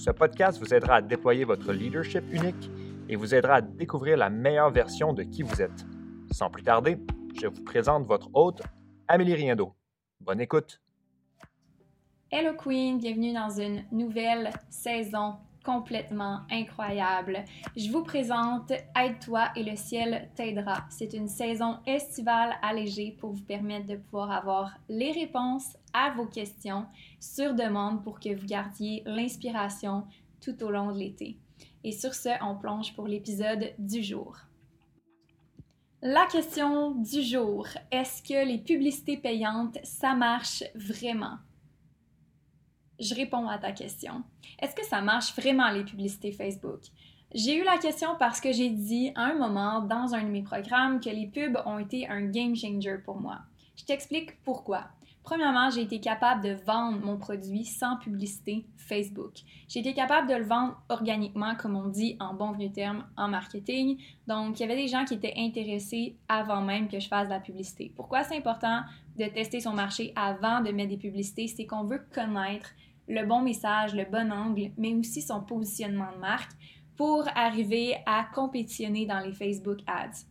ce podcast vous aidera à déployer votre leadership unique et vous aidera à découvrir la meilleure version de qui vous êtes. Sans plus tarder, je vous présente votre hôte, Amélie Riendo. Bonne écoute. Hello Queen, bienvenue dans une nouvelle saison complètement incroyable. Je vous présente Aide-toi et le ciel t'aidera. C'est une saison estivale allégée pour vous permettre de pouvoir avoir les réponses à vos questions sur demande pour que vous gardiez l'inspiration tout au long de l'été. Et sur ce, on plonge pour l'épisode du jour. La question du jour, est-ce que les publicités payantes, ça marche vraiment? Je réponds à ta question. Est-ce que ça marche vraiment les publicités Facebook? J'ai eu la question parce que j'ai dit à un moment dans un de mes programmes que les pubs ont été un game changer pour moi. Je t'explique pourquoi. Premièrement, j'ai été capable de vendre mon produit sans publicité Facebook. J'ai été capable de le vendre organiquement, comme on dit en bon vieux terme en marketing. Donc, il y avait des gens qui étaient intéressés avant même que je fasse la publicité. Pourquoi c'est important de tester son marché avant de mettre des publicités? C'est qu'on veut connaître le bon message, le bon angle, mais aussi son positionnement de marque pour arriver à compétitionner dans les Facebook Ads.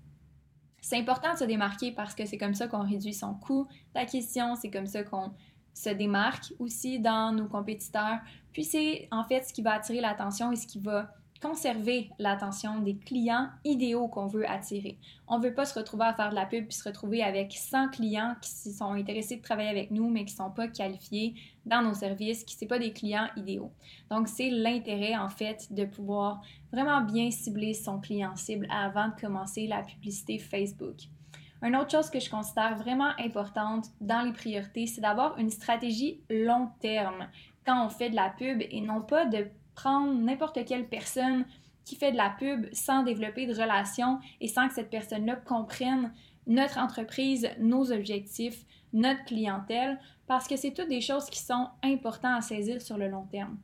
C'est important de se démarquer parce que c'est comme ça qu'on réduit son coût d'acquisition, c'est comme ça qu'on se démarque aussi dans nos compétiteurs. Puis c'est en fait ce qui va attirer l'attention et ce qui va conserver l'attention des clients idéaux qu'on veut attirer. On ne veut pas se retrouver à faire de la pub puis se retrouver avec 100 clients qui sont intéressés de travailler avec nous mais qui ne sont pas qualifiés dans nos services, qui ne sont pas des clients idéaux. Donc, c'est l'intérêt en fait de pouvoir vraiment bien cibler son client cible avant de commencer la publicité Facebook. Une autre chose que je considère vraiment importante dans les priorités, c'est d'avoir une stratégie long terme quand on fait de la pub et non pas de prendre n'importe quelle personne qui fait de la pub sans développer de relation et sans que cette personne-là comprenne notre entreprise, nos objectifs, notre clientèle, parce que c'est toutes des choses qui sont importantes à saisir sur le long terme.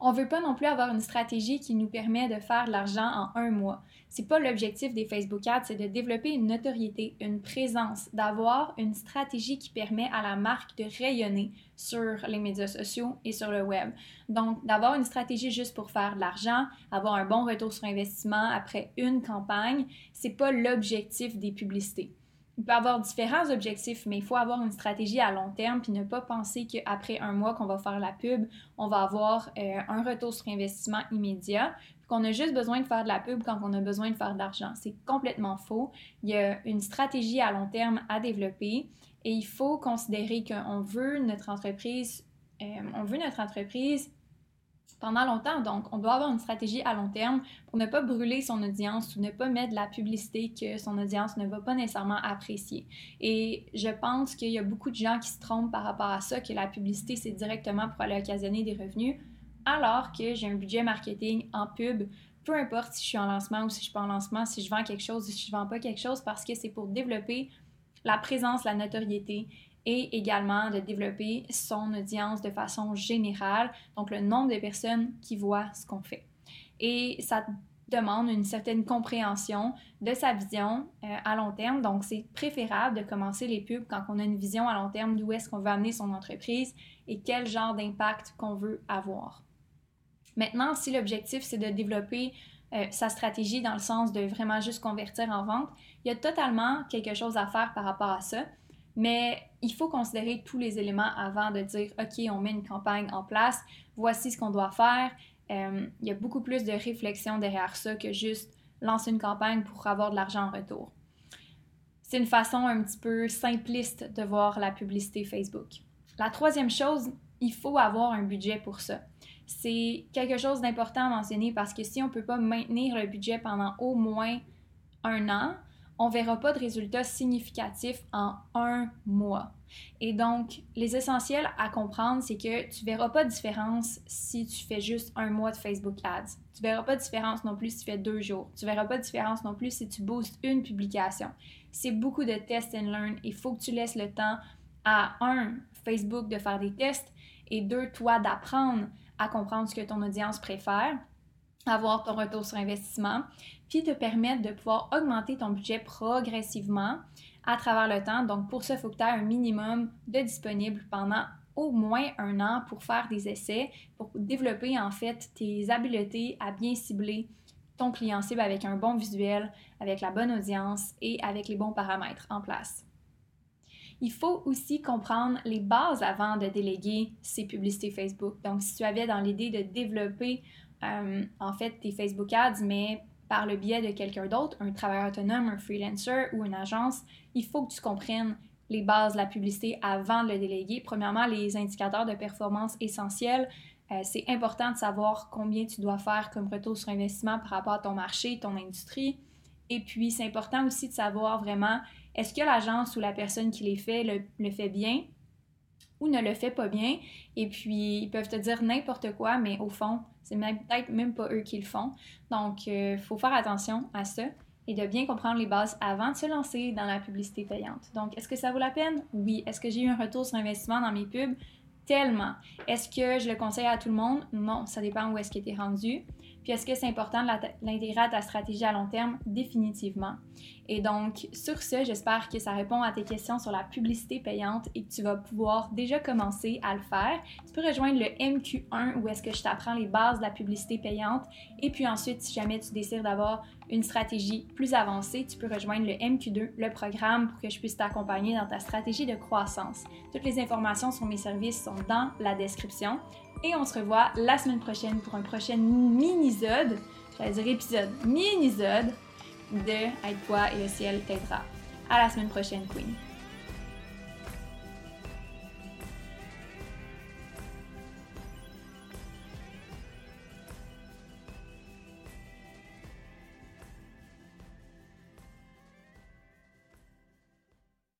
On veut pas non plus avoir une stratégie qui nous permet de faire de l'argent en un mois. C'est pas l'objectif des Facebook Ads, c'est de développer une notoriété, une présence, d'avoir une stratégie qui permet à la marque de rayonner sur les médias sociaux et sur le web. Donc, d'avoir une stratégie juste pour faire de l'argent, avoir un bon retour sur investissement après une campagne, c'est pas l'objectif des publicités il peut avoir différents objectifs, mais il faut avoir une stratégie à long terme puis ne pas penser qu'après un mois qu'on va faire la pub, on va avoir euh, un retour sur investissement immédiat, qu'on a juste besoin de faire de la pub quand on a besoin de faire de l'argent. C'est complètement faux. Il y a une stratégie à long terme à développer et il faut considérer qu'on veut notre entreprise, euh, on veut notre entreprise pendant longtemps. Donc, on doit avoir une stratégie à long terme pour ne pas brûler son audience ou ne pas mettre de la publicité que son audience ne va pas nécessairement apprécier. Et je pense qu'il y a beaucoup de gens qui se trompent par rapport à ça, que la publicité, c'est directement pour aller occasionner des revenus, alors que j'ai un budget marketing en pub, peu importe si je suis en lancement ou si je suis pas en lancement, si je vends quelque chose ou si je vends pas quelque chose, parce que c'est pour développer la présence, la notoriété et également de développer son audience de façon générale, donc le nombre de personnes qui voient ce qu'on fait. Et ça demande une certaine compréhension de sa vision euh, à long terme. Donc, c'est préférable de commencer les pubs quand on a une vision à long terme d'où est-ce qu'on veut amener son entreprise et quel genre d'impact qu'on veut avoir. Maintenant, si l'objectif, c'est de développer euh, sa stratégie dans le sens de vraiment juste convertir en vente, il y a totalement quelque chose à faire par rapport à ça. Mais il faut considérer tous les éléments avant de dire, OK, on met une campagne en place, voici ce qu'on doit faire. Euh, il y a beaucoup plus de réflexion derrière ça que juste lancer une campagne pour avoir de l'argent en retour. C'est une façon un petit peu simpliste de voir la publicité Facebook. La troisième chose, il faut avoir un budget pour ça. C'est quelque chose d'important à mentionner parce que si on ne peut pas maintenir le budget pendant au moins un an, on verra pas de résultats significatifs en un mois. Et donc, les essentiels à comprendre, c'est que tu verras pas de différence si tu fais juste un mois de Facebook Ads. Tu verras pas de différence non plus si tu fais deux jours. Tu verras pas de différence non plus si tu boostes une publication. C'est beaucoup de test and learn. Il faut que tu laisses le temps à un, Facebook de faire des tests et deux, toi d'apprendre à comprendre ce que ton audience préfère avoir ton retour sur investissement, puis te permettre de pouvoir augmenter ton budget progressivement à travers le temps. Donc pour ça, il faut que tu aies un minimum de disponible pendant au moins un an pour faire des essais, pour développer en fait tes habiletés à bien cibler ton client cible avec un bon visuel, avec la bonne audience et avec les bons paramètres en place. Il faut aussi comprendre les bases avant de déléguer ces publicités Facebook. Donc, si tu avais dans l'idée de développer euh, en fait tes Facebook Ads, mais par le biais de quelqu'un d'autre, un travailleur autonome, un freelancer ou une agence, il faut que tu comprennes les bases de la publicité avant de le déléguer. Premièrement, les indicateurs de performance essentiels. Euh, c'est important de savoir combien tu dois faire comme retour sur investissement par rapport à ton marché, ton industrie. Et puis, c'est important aussi de savoir vraiment est-ce que l'agence ou la personne qui les fait le fait bien ou ne le fait pas bien? Et puis, ils peuvent te dire n'importe quoi, mais au fond, c'est peut-être même pas eux qui le font. Donc, il euh, faut faire attention à ça et de bien comprendre les bases avant de se lancer dans la publicité payante. Donc, est-ce que ça vaut la peine? Oui. Est-ce que j'ai eu un retour sur investissement dans mes pubs? Tellement. Est-ce que je le conseille à tout le monde? Non, ça dépend où est-ce qu'il était rendu. Puis est-ce que c'est important de l'intégrer à ta stratégie à long terme? Définitivement. Et donc, sur ce, j'espère que ça répond à tes questions sur la publicité payante et que tu vas pouvoir déjà commencer à le faire. Tu peux rejoindre le MQ1 où est-ce que je t'apprends les bases de la publicité payante. Et puis ensuite, si jamais tu décides d'avoir une stratégie plus avancée, tu peux rejoindre le MQ2, le programme, pour que je puisse t'accompagner dans ta stratégie de croissance. Toutes les informations sur mes services sont dans la description. Et on se revoit la semaine prochaine pour un prochain mini-zode, j'allais dire épisode, mini-zode de Aide-toi et le ciel t'aidera. À la semaine prochaine, Queen.